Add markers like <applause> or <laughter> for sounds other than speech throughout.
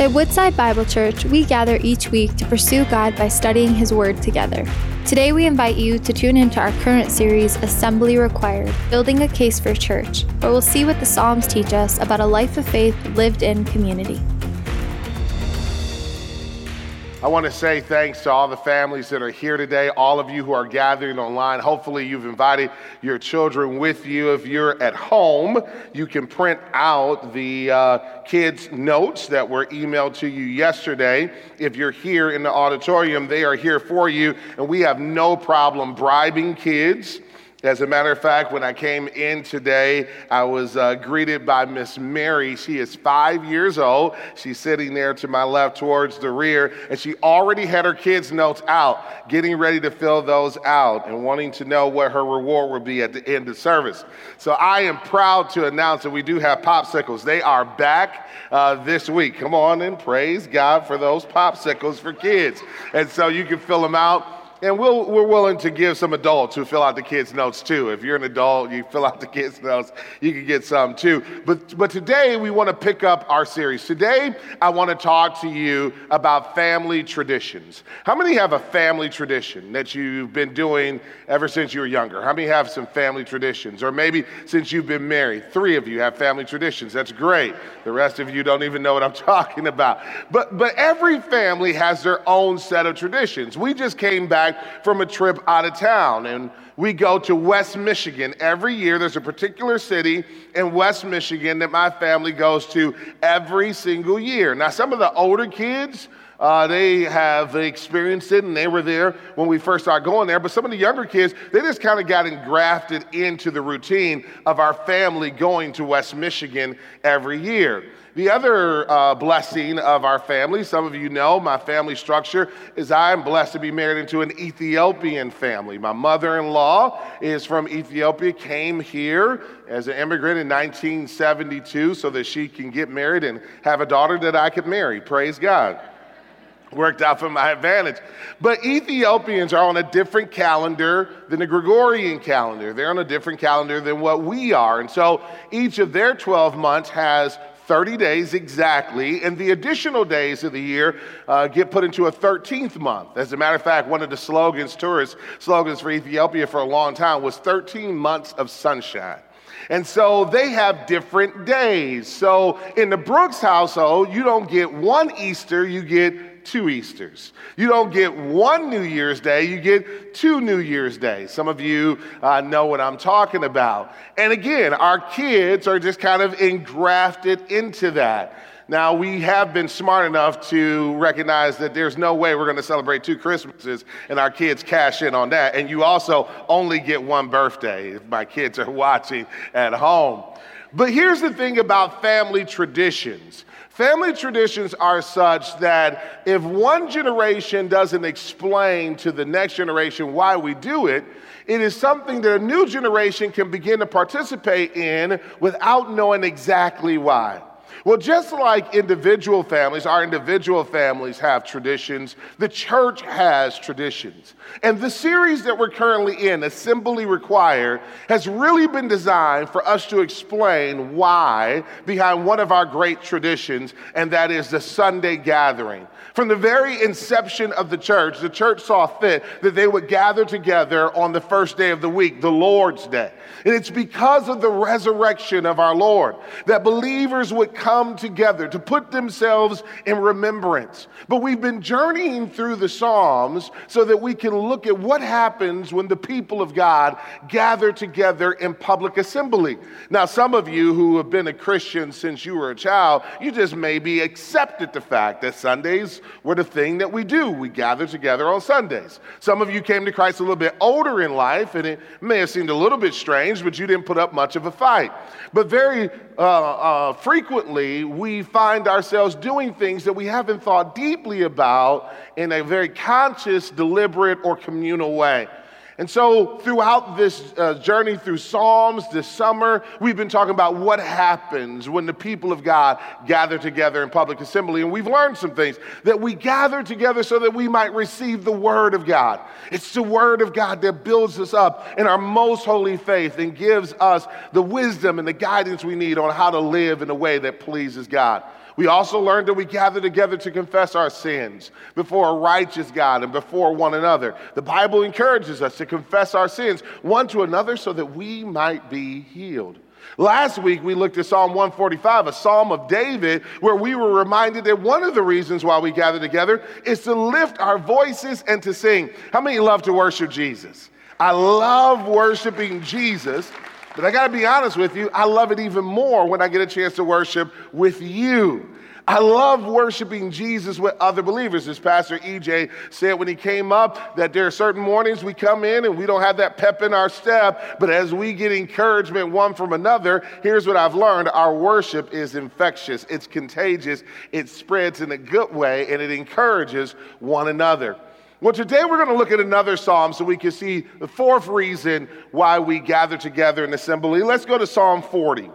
At Woodside Bible Church, we gather each week to pursue God by studying His Word together. Today, we invite you to tune into our current series, Assembly Required Building a Case for Church, where we'll see what the Psalms teach us about a life of faith lived in community. I want to say thanks to all the families that are here today, all of you who are gathering online. Hopefully, you've invited your children with you. If you're at home, you can print out the uh, kids' notes that were emailed to you yesterday. If you're here in the auditorium, they are here for you, and we have no problem bribing kids as a matter of fact, when I came in today, I was uh, greeted by Miss Mary. She is five years old. She's sitting there to my left towards the rear, and she already had her kids' notes out, getting ready to fill those out and wanting to know what her reward would be at the end of service. So I am proud to announce that we do have popsicles. They are back uh, this week. Come on and praise God for those popsicles for kids. And so you can fill them out and we we are willing to give some adults who fill out the kids' notes too. If you're an adult, you fill out the kids' notes, you can get some too. But, but today we want to pick up our series. Today I want to talk to you about family traditions. How many have a family tradition that you've been doing ever since you were younger? How many have some family traditions? Or maybe since you've been married? Three of you have family traditions. That's great. The rest of you don't even know what I'm <laughs> talking about. But, but every family has their own set of traditions. We just came back back from a trip out of town. And we go to West Michigan every year. There's a particular city in West Michigan that my family goes to every single year. Now, some of the older kids, uh, they have experienced it and they were there when we first started going there. But some of the younger kids, they just kind of got engrafted into the routine of our family going to West Michigan every year. The other uh, blessing of our family, some of you know my family structure, is I am blessed to be married into an Ethiopian family. My mother in law is from Ethiopia, came here as an immigrant in 1972 so that she can get married and have a daughter that I could marry. Praise God worked out for my advantage. But Ethiopians are on a different calendar than the Gregorian calendar. They're on a different calendar than what we are. And so each of their 12 months has 30 days exactly, and the additional days of the year uh, get put into a 13th month. As a matter of fact, one of the slogans, tourist slogans for Ethiopia for a long time was 13 months of sunshine. And so they have different days. So in the Brooks household, you don't get one Easter, you get two Easters. You don't get one New Year's Day, you get two New Year's Days. Some of you uh, know what I'm talking about. And again, our kids are just kind of engrafted into that. Now, we have been smart enough to recognize that there's no way we're going to celebrate two Christmases and our kids cash in on that. And you also only get one birthday if my kids are <laughs> watching at home. But here's the thing about family traditions Family traditions are such that if one generation doesn't explain to the next generation why we do it, it is something that a new generation can begin to participate in without knowing exactly why. Well, just like individual families, our individual families have traditions, the church has traditions. And the series that we're currently in, Assembly Required, has really been designed for us to explain why behind one of our great traditions, and that is the Sunday gathering. From the very inception of the church, the church saw fit that they would gather together on the first day of the week, the Lord's Day. And it's because of the resurrection of our Lord that believers would come together to put themselves in remembrance. But we've been journeying through the Psalms so that we can look at what happens when the people of God gather together in public assembly. Now, some of you who have been a Christian since you were a child, you just maybe accepted the fact that Sundays were the thing that we do. We gather together on Sundays. Some of you came to Christ a little bit older in life, and it may have seemed a little bit strange, but you didn't put up much of a fight. But very uh, uh, frequently, we find ourselves doing things that we haven't thought deeply about in a very conscious, deliberate, or communal way. And so, throughout this uh, journey through Psalms this summer, we've been talking about what happens when the people of God gather together in public assembly. And we've learned some things that we gather together so that we might receive the Word of God. It's the Word of God that builds us up in our most holy faith and gives us the wisdom and the guidance we need on how to live in a way that pleases God. We also learned that we gather together to confess our sins before a righteous God and before one another. The Bible encourages us to confess our sins one to another so that we might be healed. Last week, we looked at Psalm 145, a psalm of David, where we were reminded that one of the reasons why we gather together is to lift our voices and to sing. How many love to worship Jesus? I love worshiping Jesus but I got to be honest with you, I love it even more when I get a chance to worship with you. I love worshiping Jesus with other believers. As Pastor EJ said when he came up, that there are certain mornings we come in and we don't have that pep in our step, but as we get encouragement one from another, here's what I've learned our worship is infectious, it's contagious, it spreads in a good way, and it encourages one another. Well, today we're going to look at another psalm so we can see the fourth reason why we gather together in assembly. Let's go to Psalm 40.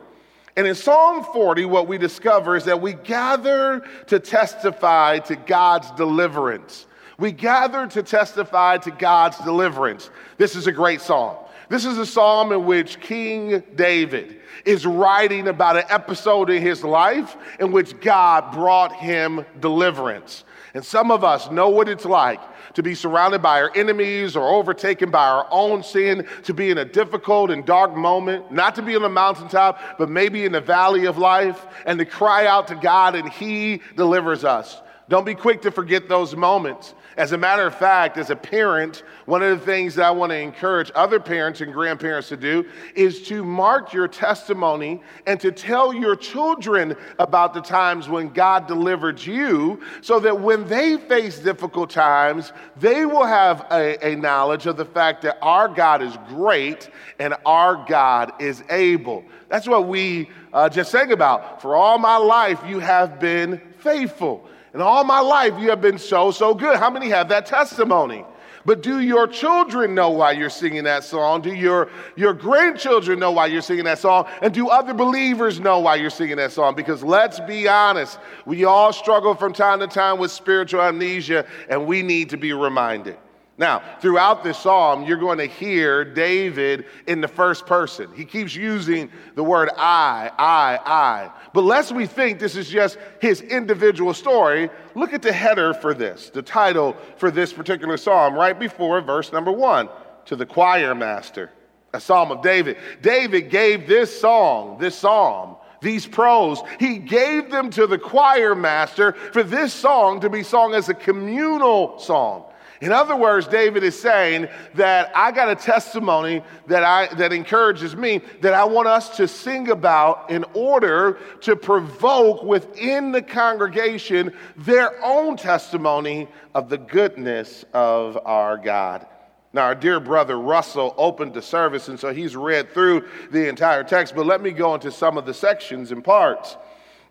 And in Psalm 40, what we discover is that we gather to testify to God's deliverance. We gather to testify to God's deliverance. This is a great psalm. This is a psalm in which King David is writing about an episode in his life in which God brought him deliverance. And some of us know what it's like to be surrounded by our enemies or overtaken by our own sin, to be in a difficult and dark moment, not to be on the mountaintop, but maybe in the valley of life, and to cry out to God and He delivers us. Don't be quick to forget those moments. As a matter of fact, as a parent, one of the things that I want to encourage other parents and grandparents to do is to mark your testimony and to tell your children about the times when God delivered you so that when they face difficult times, they will have a, a knowledge of the fact that our God is great and our God is able. That's what we uh, just sang about. For all my life, you have been faithful. And all my life, you have been so, so good. How many have that testimony? But do your children know why you're singing that song? Do your, your grandchildren know why you're singing that song? And do other believers know why you're singing that song? Because let's be honest, we all struggle from time to time with spiritual amnesia, and we need to be reminded. Now, throughout this psalm, you're going to hear David in the first person. He keeps using the word I, I, I. But lest we think this is just his individual story, look at the header for this, the title for this particular psalm, right before verse number one to the choir master, a psalm of David. David gave this song, this psalm, these prose, he gave them to the choir master for this song to be sung as a communal song. In other words, David is saying that I got a testimony that, I, that encourages me that I want us to sing about in order to provoke within the congregation their own testimony of the goodness of our God. Now, our dear brother Russell opened the service, and so he's read through the entire text, but let me go into some of the sections and parts.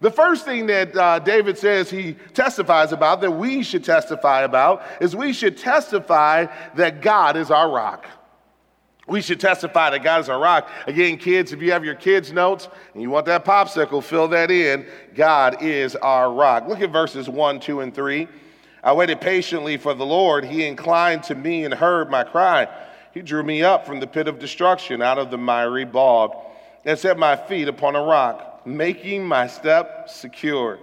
The first thing that uh, David says he testifies about, that we should testify about, is we should testify that God is our rock. We should testify that God is our rock. Again, kids, if you have your kids' notes and you want that popsicle, fill that in. God is our rock. Look at verses 1, 2, and 3. I waited patiently for the Lord. He inclined to me and heard my cry. He drew me up from the pit of destruction, out of the miry bog, and set my feet upon a rock making my step secure.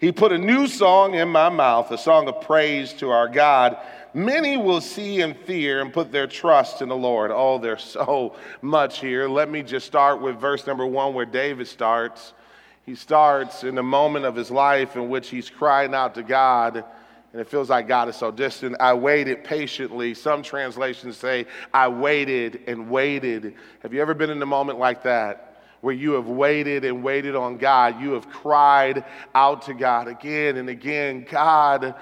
He put a new song in my mouth, a song of praise to our God. Many will see and fear and put their trust in the Lord. Oh, there's so much here. Let me just start with verse number one, where David starts. He starts in a moment of his life in which he's crying out to God, and it feels like God is so distant. I waited patiently. Some translations say, I waited and waited. Have you ever been in a moment like that? Where you have waited and waited on God. You have cried out to God again and again God,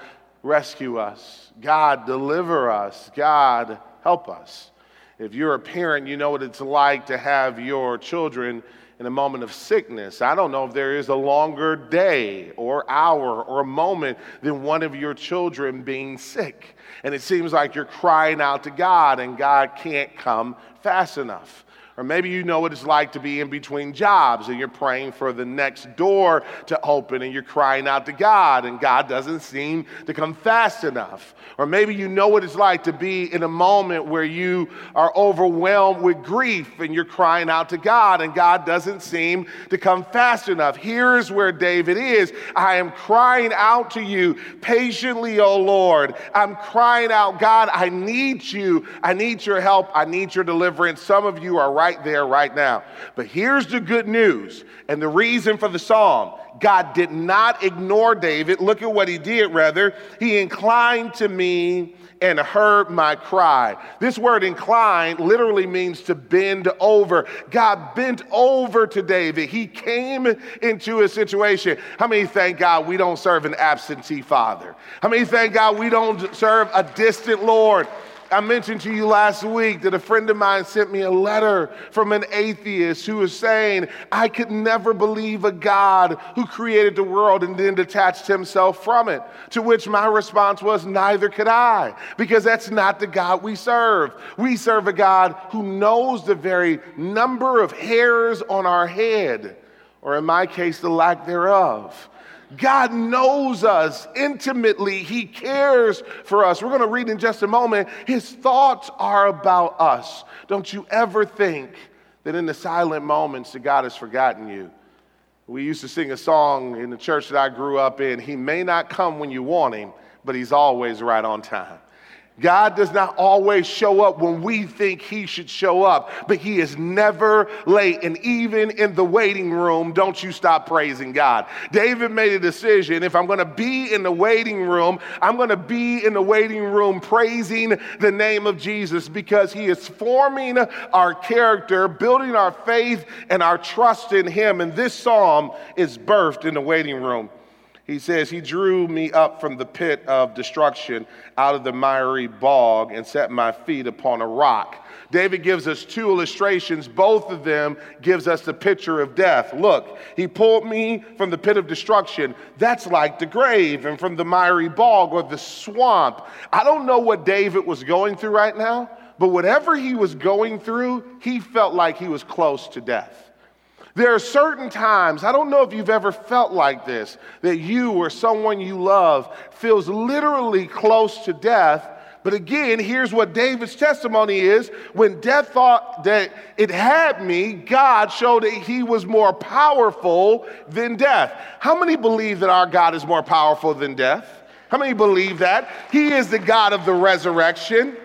rescue us. God, deliver us. God, help us. If you're a parent, you know what it's like to have your children in a moment of sickness. I don't know if there is a longer day or hour or moment than one of your children being sick. And it seems like you're crying out to God and God can't come fast enough. Or maybe you know what it's like to be in between jobs and you're praying for the next door to open and you're crying out to God and God doesn't seem to come fast enough. Or maybe you know what it's like to be in a moment where you are overwhelmed with grief and you're crying out to God and God doesn't seem to come fast enough. Here's where David is. I am crying out to you patiently, O Lord. I'm crying out, God, I need you. I need your help. I need your deliverance. Some of you are right right there, right now. But here's the good news and the reason for the psalm God did not ignore David. Look at what he did, rather. He inclined to me and heard my cry. This word incline literally means to bend over. God bent over to David. He came into a situation. How many thank God we don't serve an absentee father? How many thank God we don't serve a distant Lord? I mentioned to you last week that a friend of mine sent me a letter from an atheist who was saying, I could never believe a God who created the world and then detached himself from it. To which my response was, Neither could I, because that's not the God we serve. We serve a God who knows the very number of hairs on our head, or in my case, the lack thereof. God knows us intimately. He cares for us. We're going to read in just a moment. His thoughts are about us. Don't you ever think that in the silent moments that God has forgotten you. We used to sing a song in the church that I grew up in. He may not come when you want him, but he's always right on time. God does not always show up when we think he should show up, but he is never late. And even in the waiting room, don't you stop praising God. David made a decision if I'm going to be in the waiting room, I'm going to be in the waiting room praising the name of Jesus because he is forming our character, building our faith and our trust in him. And this psalm is birthed in the waiting room. He says, He drew me up from the pit of destruction out of the miry bog and set my feet upon a rock. David gives us two illustrations. Both of them gives us the picture of death. Look, he pulled me from the pit of destruction. That's like the grave and from the miry bog or the swamp. I don't know what David was going through right now, but whatever he was going through, he felt like he was close to death. There are certain times, I don't know if you've ever felt like this, that you or someone you love feels literally close to death. But again, here's what David's testimony is. When death thought that it had me, God showed that he was more powerful than death. How many believe that our God is more powerful than death? How many believe that? He is the God of the resurrection.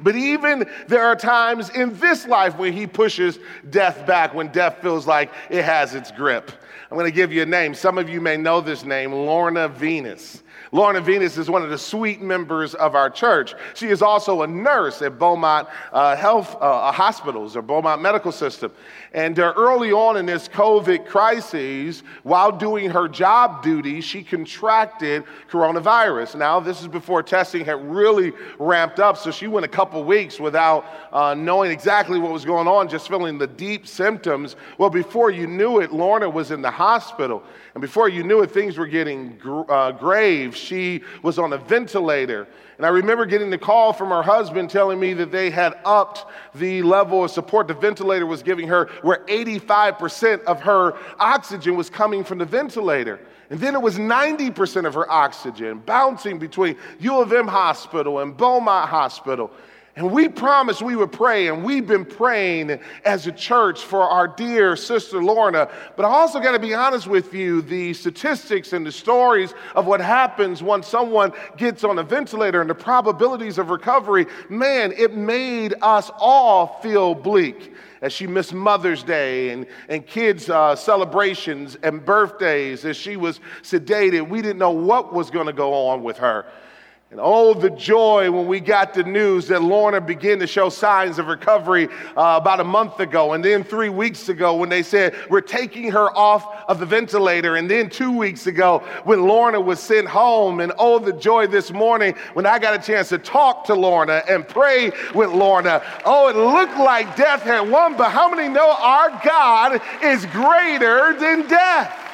But even there are times in this life when he pushes death back, when death feels like it has its grip. I'm going to give you a name. Some of you may know this name, Lorna Venus. Lorna Venus is one of the sweet members of our church. She is also a nurse at Beaumont uh, Health uh, Hospitals or Beaumont Medical System. And uh, early on in this COVID crisis, while doing her job duty, she contracted coronavirus. Now, this is before testing had really ramped up, so she went a couple weeks without uh, knowing exactly what was going on, just feeling the deep symptoms. Well, before you knew it, Lorna was in the hospital. And before you knew it, things were getting gr- uh, grave. She was on a ventilator. And I remember getting the call from her husband telling me that they had upped the level of support the ventilator was giving her, where 85% of her oxygen was coming from the ventilator. And then it was 90% of her oxygen bouncing between U of M Hospital and Beaumont Hospital. And we promised we would pray, and we've been praying as a church for our dear sister Lorna. But I also got to be honest with you the statistics and the stories of what happens when someone gets on a ventilator and the probabilities of recovery, man, it made us all feel bleak as she missed Mother's Day and, and kids' uh, celebrations and birthdays as she was sedated. We didn't know what was going to go on with her. And oh, the joy when we got the news that Lorna began to show signs of recovery uh, about a month ago. And then three weeks ago, when they said, We're taking her off of the ventilator. And then two weeks ago, when Lorna was sent home. And oh, the joy this morning when I got a chance to talk to Lorna and pray with Lorna. Oh, it looked like death had won, but how many know our God is greater than death?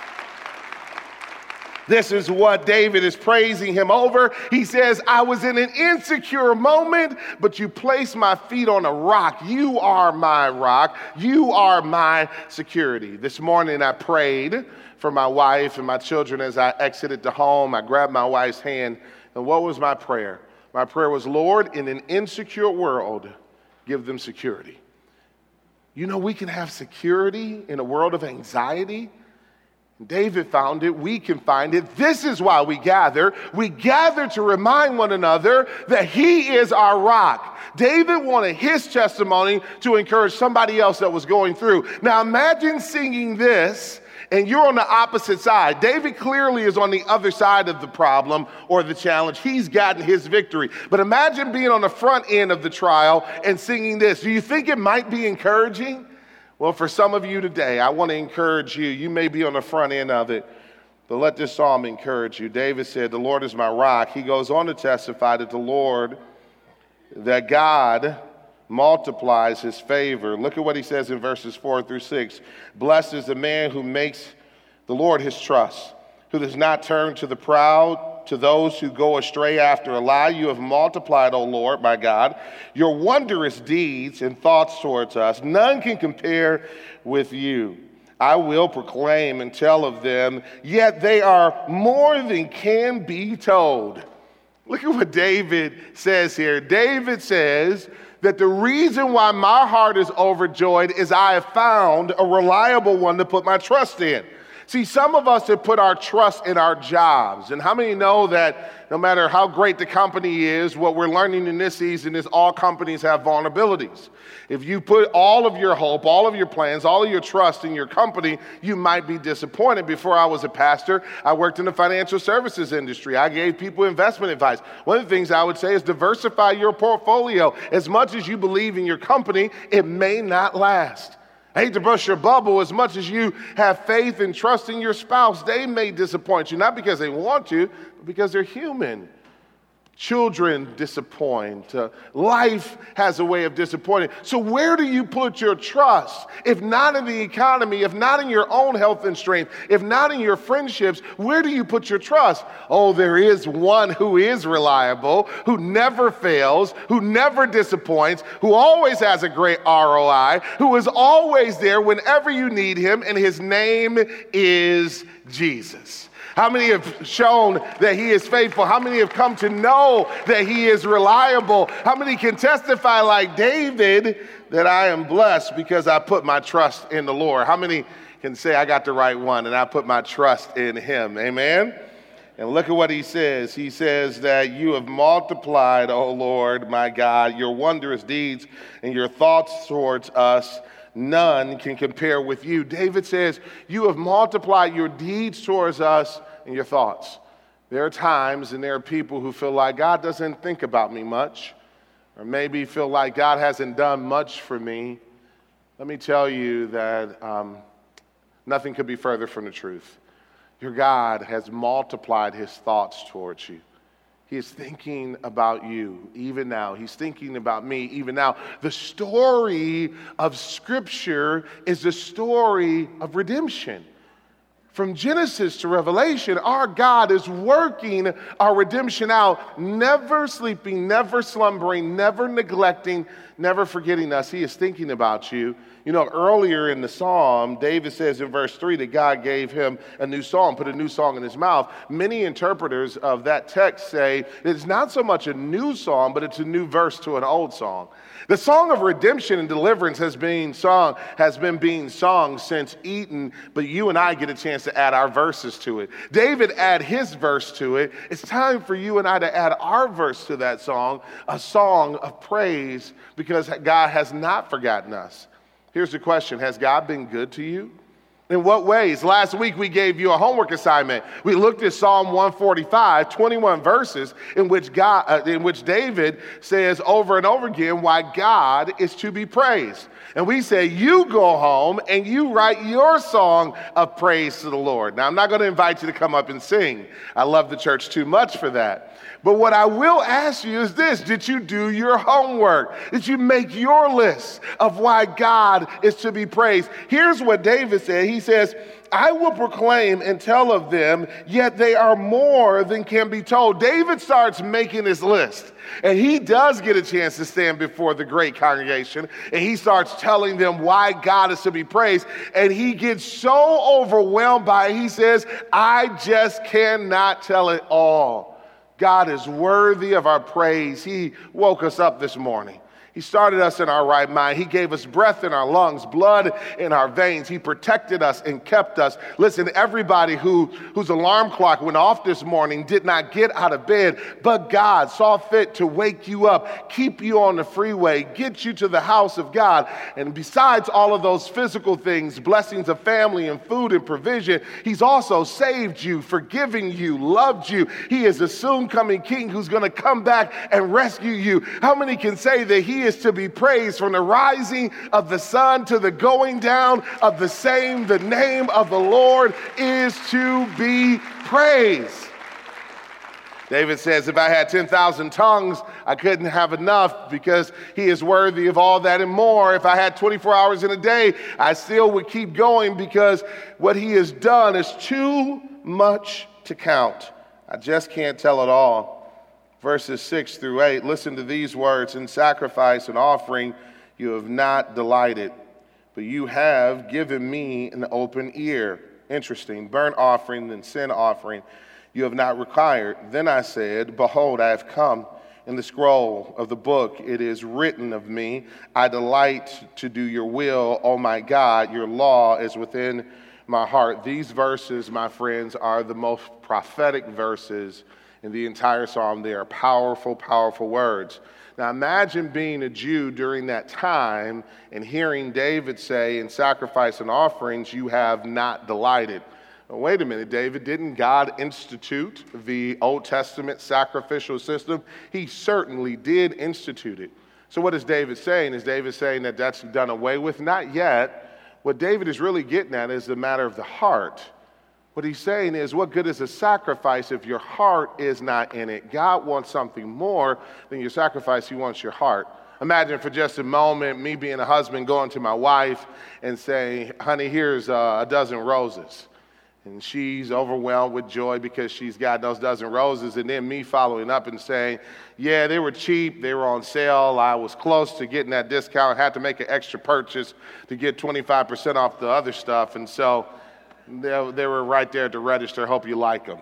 This is what David is praising him over. He says, I was in an insecure moment, but you placed my feet on a rock. You are my rock. You are my security. This morning I prayed for my wife and my children as I exited the home. I grabbed my wife's hand, and what was my prayer? My prayer was, Lord, in an insecure world, give them security. You know, we can have security in a world of anxiety. David found it, we can find it. This is why we gather. We gather to remind one another that he is our rock. David wanted his testimony to encourage somebody else that was going through. Now imagine singing this and you're on the opposite side. David clearly is on the other side of the problem or the challenge. He's gotten his victory. But imagine being on the front end of the trial and singing this. Do you think it might be encouraging? Well, for some of you today, I want to encourage you. You may be on the front end of it, but let this psalm encourage you. David said, The Lord is my rock. He goes on to testify that the Lord, that God multiplies his favor. Look at what he says in verses four through six. Blessed is the man who makes the Lord his trust, who does not turn to the proud to those who go astray after a lie. You have multiplied, O Lord, my God, your wondrous deeds and thoughts towards us. None can compare with you. I will proclaim and tell of them, yet they are more than can be told. Look at what David says here. David says that the reason why my heart is overjoyed is I have found a reliable one to put my trust in. See, some of us have put our trust in our jobs. And how many know that no matter how great the company is, what we're learning in this season is all companies have vulnerabilities. If you put all of your hope, all of your plans, all of your trust in your company, you might be disappointed. Before I was a pastor, I worked in the financial services industry. I gave people investment advice. One of the things I would say is diversify your portfolio. As much as you believe in your company, it may not last. I hate to burst your bubble as much as you have faith and trust in your spouse. They may disappoint you, not because they want to, but because they're human. Children disappoint. Uh, life has a way of disappointing. So, where do you put your trust? If not in the economy, if not in your own health and strength, if not in your friendships, where do you put your trust? Oh, there is one who is reliable, who never fails, who never disappoints, who always has a great ROI, who is always there whenever you need him, and his name is Jesus. How many have shown that He is faithful? How many have come to know that He is reliable? How many can testify, like David, that I am blessed because I put my trust in the Lord? How many can say, I got the right one and I put my trust in Him? Amen? And look at what he says. He says that you have multiplied, O Lord, my God, your wondrous deeds and your thoughts towards us none can compare with you. David says, You have multiplied your deeds towards us and your thoughts. There are times and there are people who feel like God doesn't think about me much, or maybe feel like God hasn't done much for me. Let me tell you that um, nothing could be further from the truth. Your God has multiplied his thoughts towards you. He is thinking about you even now. He's thinking about me even now. The story of Scripture is the story of redemption. From Genesis to Revelation, our God is working our redemption out, never sleeping, never slumbering, never neglecting, never forgetting us. He is thinking about you. You know, earlier in the psalm, David says in verse 3 that God gave him a new song, put a new song in his mouth. Many interpreters of that text say it's not so much a new song, but it's a new verse to an old song. The song of redemption and deliverance has been sung, has been being sung since Eden, but you and I get a chance to add our verses to it. David add his verse to it. It's time for you and I to add our verse to that song, a song of praise, because God has not forgotten us. Here's the question Has God been good to you? In what ways? Last week we gave you a homework assignment. We looked at Psalm 145, 21 verses in which God uh, in which David says over and over again why God is to be praised. And we say you go home and you write your song of praise to the Lord. Now I'm not going to invite you to come up and sing. I love the church too much for that. But what I will ask you is this Did you do your homework? Did you make your list of why God is to be praised? Here's what David said He says, I will proclaim and tell of them, yet they are more than can be told. David starts making his list, and he does get a chance to stand before the great congregation, and he starts telling them why God is to be praised. And he gets so overwhelmed by it, he says, I just cannot tell it all. God is worthy of our praise. He woke us up this morning. He started us in our right mind. He gave us breath in our lungs, blood in our veins. He protected us and kept us. Listen, everybody who, whose alarm clock went off this morning did not get out of bed, but God saw fit to wake you up, keep you on the freeway, get you to the house of God. And besides all of those physical things, blessings of family and food and provision, He's also saved you, forgiven you, loved you. He is a soon coming King who's going to come back and rescue you. How many can say that He is to be praised from the rising of the sun to the going down of the same. The name of the Lord is to be praised. David says, If I had 10,000 tongues, I couldn't have enough because he is worthy of all that and more. If I had 24 hours in a day, I still would keep going because what he has done is too much to count. I just can't tell it all verses 6 through 8. Listen to these words In sacrifice and offering you have not delighted, but you have given me an open ear. Interesting. Burnt offering and sin offering you have not required. Then I said, Behold, I have come. In the scroll of the book, it is written of me, I delight to do your will, O my God. Your law is within my heart. These verses, my friends, are the most prophetic verses in the entire psalm. They are powerful, powerful words. Now imagine being a Jew during that time and hearing David say, In sacrifice and offerings, you have not delighted. Well, wait a minute, David, didn't God institute the Old Testament sacrificial system? He certainly did institute it. So, what is David saying? Is David saying that that's done away with? Not yet. What David is really getting at is the matter of the heart. What he's saying is, what good is a sacrifice if your heart is not in it? God wants something more than your sacrifice, He wants your heart. Imagine for just a moment me being a husband going to my wife and saying, honey, here's uh, a dozen roses. And she's overwhelmed with joy because she's got those dozen roses. And then me following up and saying, Yeah, they were cheap. They were on sale. I was close to getting that discount. I had to make an extra purchase to get 25% off the other stuff. And so they, they were right there at the register. Hope you like them.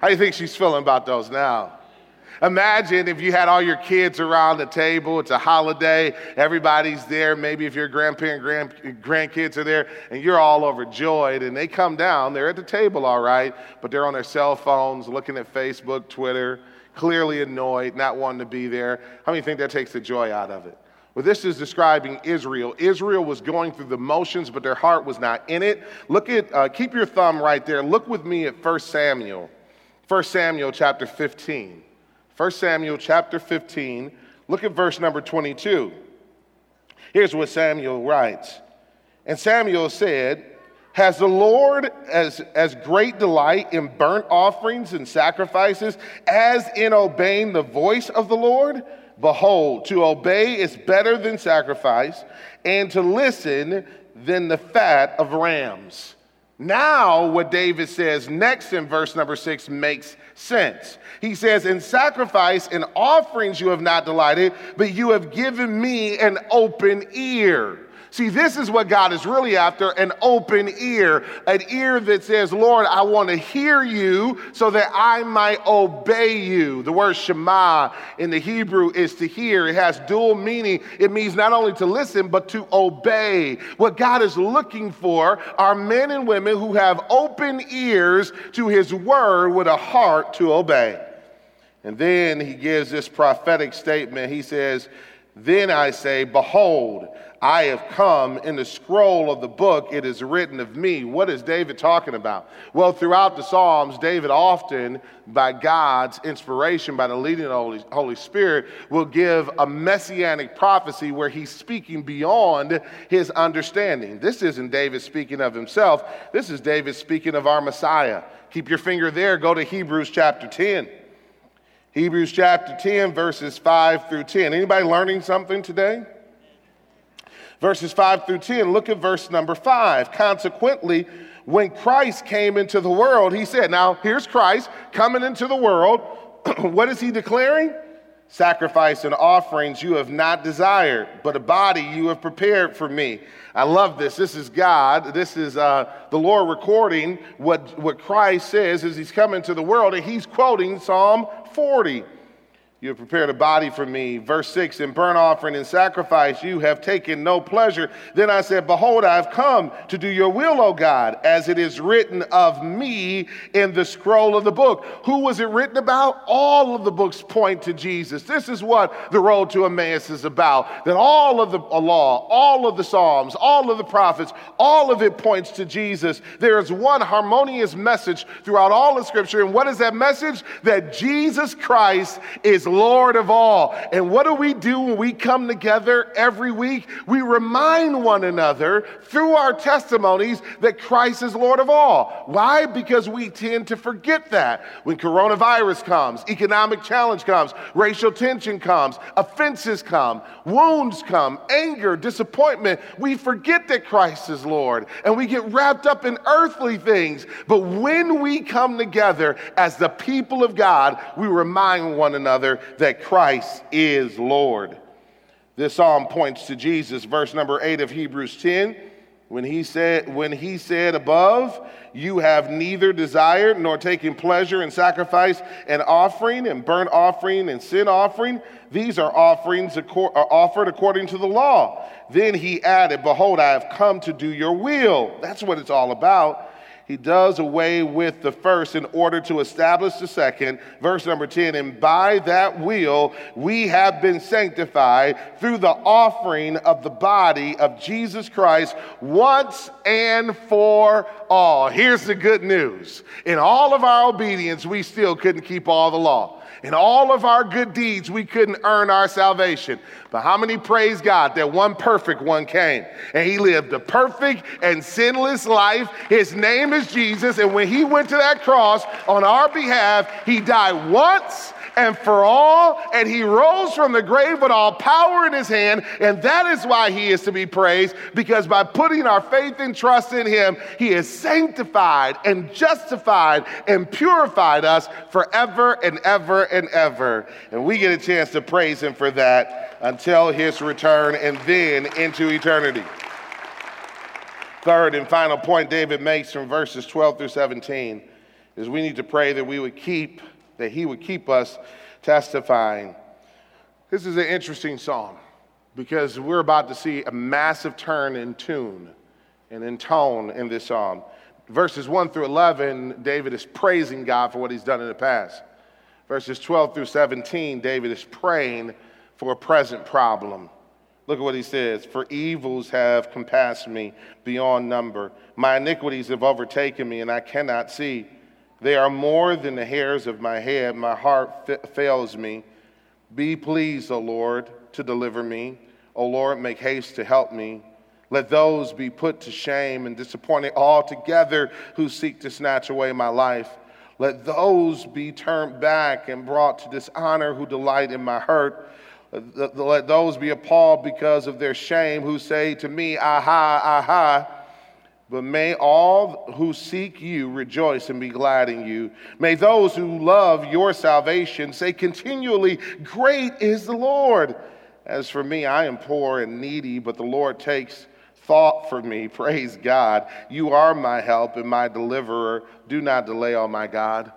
How do you think she's feeling about those now? Imagine if you had all your kids around the table, it's a holiday, everybody's there. Maybe if your grandparent, grand, grandkids are there, and you're all overjoyed, and they come down, they're at the table, all right, but they're on their cell phones, looking at Facebook, Twitter, clearly annoyed, not wanting to be there. How many think that takes the joy out of it? Well, this is describing Israel. Israel was going through the motions, but their heart was not in it. Look at, uh, keep your thumb right there. Look with me at 1 Samuel. 1 Samuel chapter 15. 1 Samuel chapter 15. Look at verse number 22. Here's what Samuel writes. And Samuel said, Has the Lord as, as great delight in burnt offerings and sacrifices as in obeying the voice of the Lord? Behold, to obey is better than sacrifice, and to listen than the fat of rams. Now, what David says next in verse number six makes sense. He says, In sacrifice and offerings you have not delighted, but you have given me an open ear. See, this is what God is really after an open ear, an ear that says, Lord, I want to hear you so that I might obey you. The word Shema in the Hebrew is to hear. It has dual meaning. It means not only to listen, but to obey. What God is looking for are men and women who have open ears to his word with a heart to obey. And then he gives this prophetic statement. He says, Then I say, Behold, I have come. In the scroll of the book, it is written of me. What is David talking about? Well, throughout the Psalms, David often, by God's inspiration, by the leading of the Holy, Holy Spirit, will give a messianic prophecy where he's speaking beyond his understanding. This isn't David speaking of himself, this is David speaking of our Messiah. Keep your finger there, go to Hebrews chapter 10. Hebrews chapter 10, verses 5 through 10. Anybody learning something today? Verses 5 through 10, look at verse number 5. Consequently, when Christ came into the world, he said, Now here's Christ coming into the world. <clears throat> what is he declaring? Sacrifice and offerings you have not desired, but a body you have prepared for me. I love this. This is God. This is uh, the Lord recording what, what Christ says as he's coming to the world, and he's quoting Psalm 40. You have prepared a body for me. Verse 6 In burnt offering and sacrifice you have taken no pleasure. Then I said, Behold, I have come to do your will, O God, as it is written of me in the scroll of the book. Who was it written about? All of the books point to Jesus. This is what the road to Emmaus is about. That all of the law, all of the Psalms, all of the prophets, all of it points to Jesus. There is one harmonious message throughout all of Scripture. And what is that message? That Jesus Christ is Lord of all. And what do we do when we come together every week? We remind one another through our testimonies that Christ is Lord of all. Why? Because we tend to forget that. When coronavirus comes, economic challenge comes, racial tension comes, offenses come, wounds come, anger, disappointment, we forget that Christ is Lord and we get wrapped up in earthly things. But when we come together as the people of God, we remind one another that Christ is Lord. This psalm points to Jesus, verse number 8 of Hebrews 10. When he said, when he said above, you have neither desired nor taken pleasure in sacrifice and offering and burnt offering and sin offering. These are offerings are offered according to the law. Then he added, Behold, I have come to do your will. That's what it's all about he does away with the first in order to establish the second. Verse number 10 And by that will we have been sanctified through the offering of the body of Jesus Christ once and for all. Here's the good news in all of our obedience, we still couldn't keep all the law. In all of our good deeds, we couldn't earn our salvation. But how many praise God that one perfect one came and he lived a perfect and sinless life? His name is Jesus. And when he went to that cross on our behalf, he died once and for all, and he rose from the grave with all power in his hand. And that is why he is to be praised, because by putting our faith and trust in him, he has sanctified and justified and purified us forever and ever and ever. And we get a chance to praise him for that until his return and then into eternity. Third and final point David makes from verses 12 through 17 is we need to pray that we would keep that he would keep us testifying. This is an interesting psalm because we're about to see a massive turn in tune and in tone in this psalm. Verses 1 through 11, David is praising God for what he's done in the past. Verses 12 through 17, David is praying for a present problem. Look at what he says For evils have compassed me beyond number, my iniquities have overtaken me, and I cannot see. They are more than the hairs of my head. My heart f- fails me. Be pleased, O Lord, to deliver me. O Lord, make haste to help me. Let those be put to shame and disappointed altogether who seek to snatch away my life. Let those be turned back and brought to dishonor who delight in my hurt. Let those be appalled because of their shame who say to me, Aha, aha. But may all who seek you rejoice and be glad in you. May those who love your salvation say continually, Great is the Lord. As for me, I am poor and needy, but the Lord takes thought for me. <laughs> Praise God. You are my help and my deliverer. Do not delay, oh my God.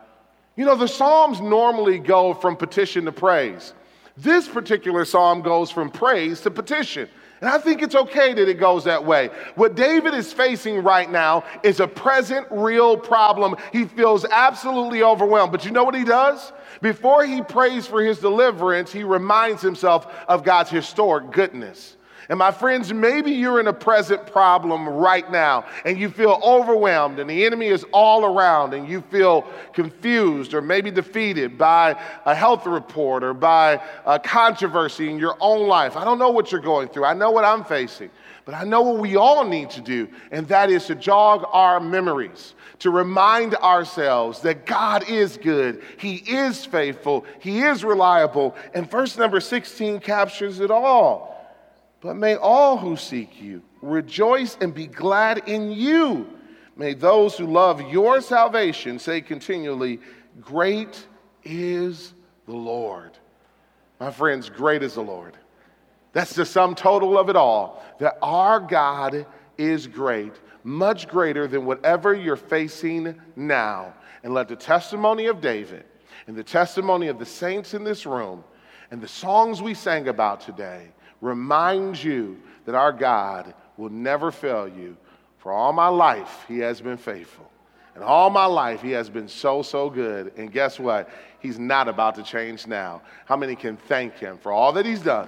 You know, the Psalms normally go from petition to praise. This particular psalm goes from praise to petition. And I think it's okay that it goes that way. What David is facing right now is a present, real problem. He feels absolutely overwhelmed. But you know what he does? Before he prays for his deliverance, he reminds himself of God's historic goodness. And my friends, maybe you're in a present problem right now and you feel overwhelmed and the enemy is all around and you feel confused or maybe defeated by a health report or by a controversy in your own life. I don't know what you're going through. I know what I'm facing. But I know what we all need to do, and that is to jog our memories, to remind ourselves that God is good, He is faithful, He is reliable, and verse number 16 captures it all. But may all who seek you rejoice and be glad in you. May those who love your salvation say continually, Great is the Lord. My friends, great is the Lord. That's the sum total of it all. That our God is great, much greater than whatever you're facing now. And let the testimony of David and the testimony of the saints in this room and the songs we sang about today remind you that our God will never fail you. For all my life, He has been faithful. And all my life, He has been so, so good. And guess what? He's not about to change now. How many can thank Him for all that He's done?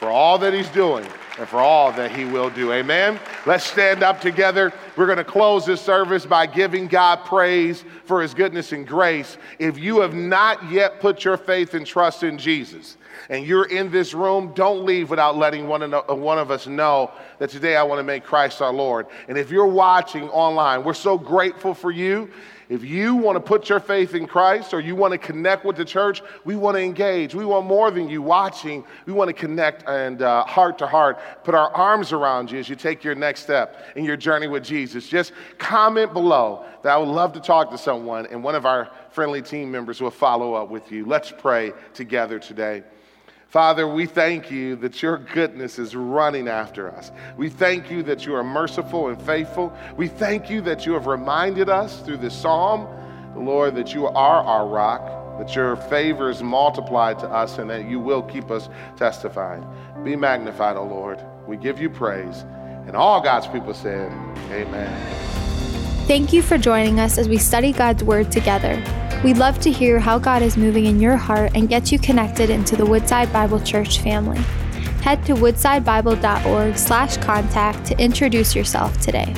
for all that he's doing and for all that he will do. Amen. Let's stand up together. We're going to close this service by giving God praise for his goodness and grace. If you have not yet put your faith and trust in Jesus, and you're in this room, don't leave without letting one of us know that today I want to make Christ our Lord. And if you're watching online, we're so grateful for you. If you want to put your faith in Christ or you want to connect with the church, we want to engage. We want more than you watching. We want to connect and uh, heart to heart, put our arms around you as you take your next step in your journey with Jesus. Just comment below that I would love to talk to someone, and one of our friendly team members will follow up with you. Let's pray together today. Father, we thank you that your goodness is running after us. We thank you that you are merciful and faithful. We thank you that you have reminded us through this psalm, Lord, that you are our rock, that your favor is multiplied to us, and that you will keep us testifying. Be magnified, O Lord. We give you praise. And all God's people said, Amen. Thank you for joining us as we study God's Word together. We'd love to hear how God is moving in your heart and get you connected into the Woodside Bible Church family. Head to woodsidebible.org/contact to introduce yourself today.